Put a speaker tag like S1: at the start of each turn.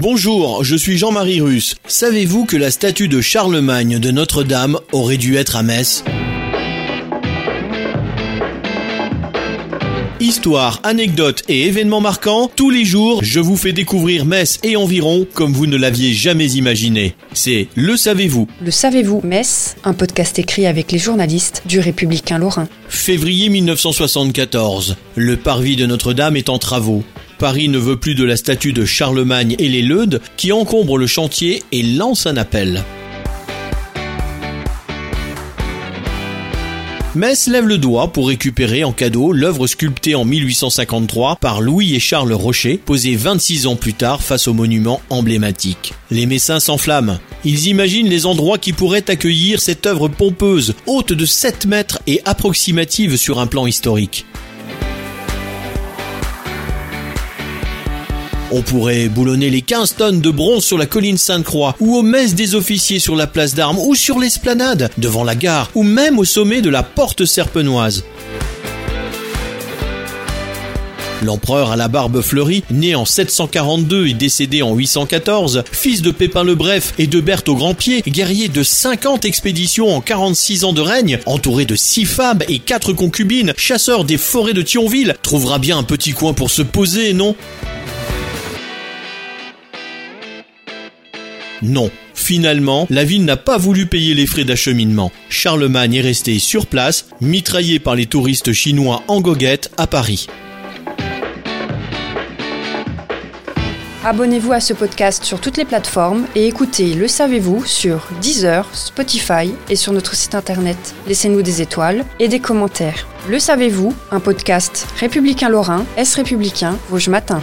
S1: Bonjour, je suis Jean-Marie Russe. Savez-vous que la statue de Charlemagne de Notre-Dame aurait dû être à Metz? Histoire, anecdotes et événements marquants, tous les jours, je vous fais découvrir Metz et environ comme vous ne l'aviez jamais imaginé. C'est Le Savez-vous
S2: Le savez-vous, Metz, un podcast écrit avec les journalistes du Républicain Lorrain.
S1: Février 1974. Le parvis de Notre-Dame est en travaux. Paris ne veut plus de la statue de Charlemagne et les Leudes qui encombrent le chantier et lance un appel. Metz lève le doigt pour récupérer en cadeau l'œuvre sculptée en 1853 par Louis et Charles Rocher, posée 26 ans plus tard face au monument emblématique. Les Messins s'enflamment. Ils imaginent les endroits qui pourraient accueillir cette œuvre pompeuse, haute de 7 mètres et approximative sur un plan historique. On pourrait boulonner les 15 tonnes de bronze sur la colline Sainte-Croix, ou aux messes des officiers sur la place d'armes, ou sur l'esplanade, devant la gare, ou même au sommet de la porte serpenoise. L'empereur à la barbe fleurie, né en 742 et décédé en 814, fils de Pépin le Bref et de Berthe au Grand-Pied, guerrier de 50 expéditions en 46 ans de règne, entouré de 6 femmes et 4 concubines, chasseur des forêts de Thionville, trouvera bien un petit coin pour se poser, non? Non. Finalement, la ville n'a pas voulu payer les frais d'acheminement. Charlemagne est resté sur place, mitraillé par les touristes chinois en goguette à Paris.
S2: Abonnez-vous à ce podcast sur toutes les plateformes et écoutez Le Savez-vous sur Deezer, Spotify et sur notre site internet. Laissez-nous des étoiles et des commentaires. Le Savez-vous, un podcast républicain lorrain, Est républicain, Vosges Matin.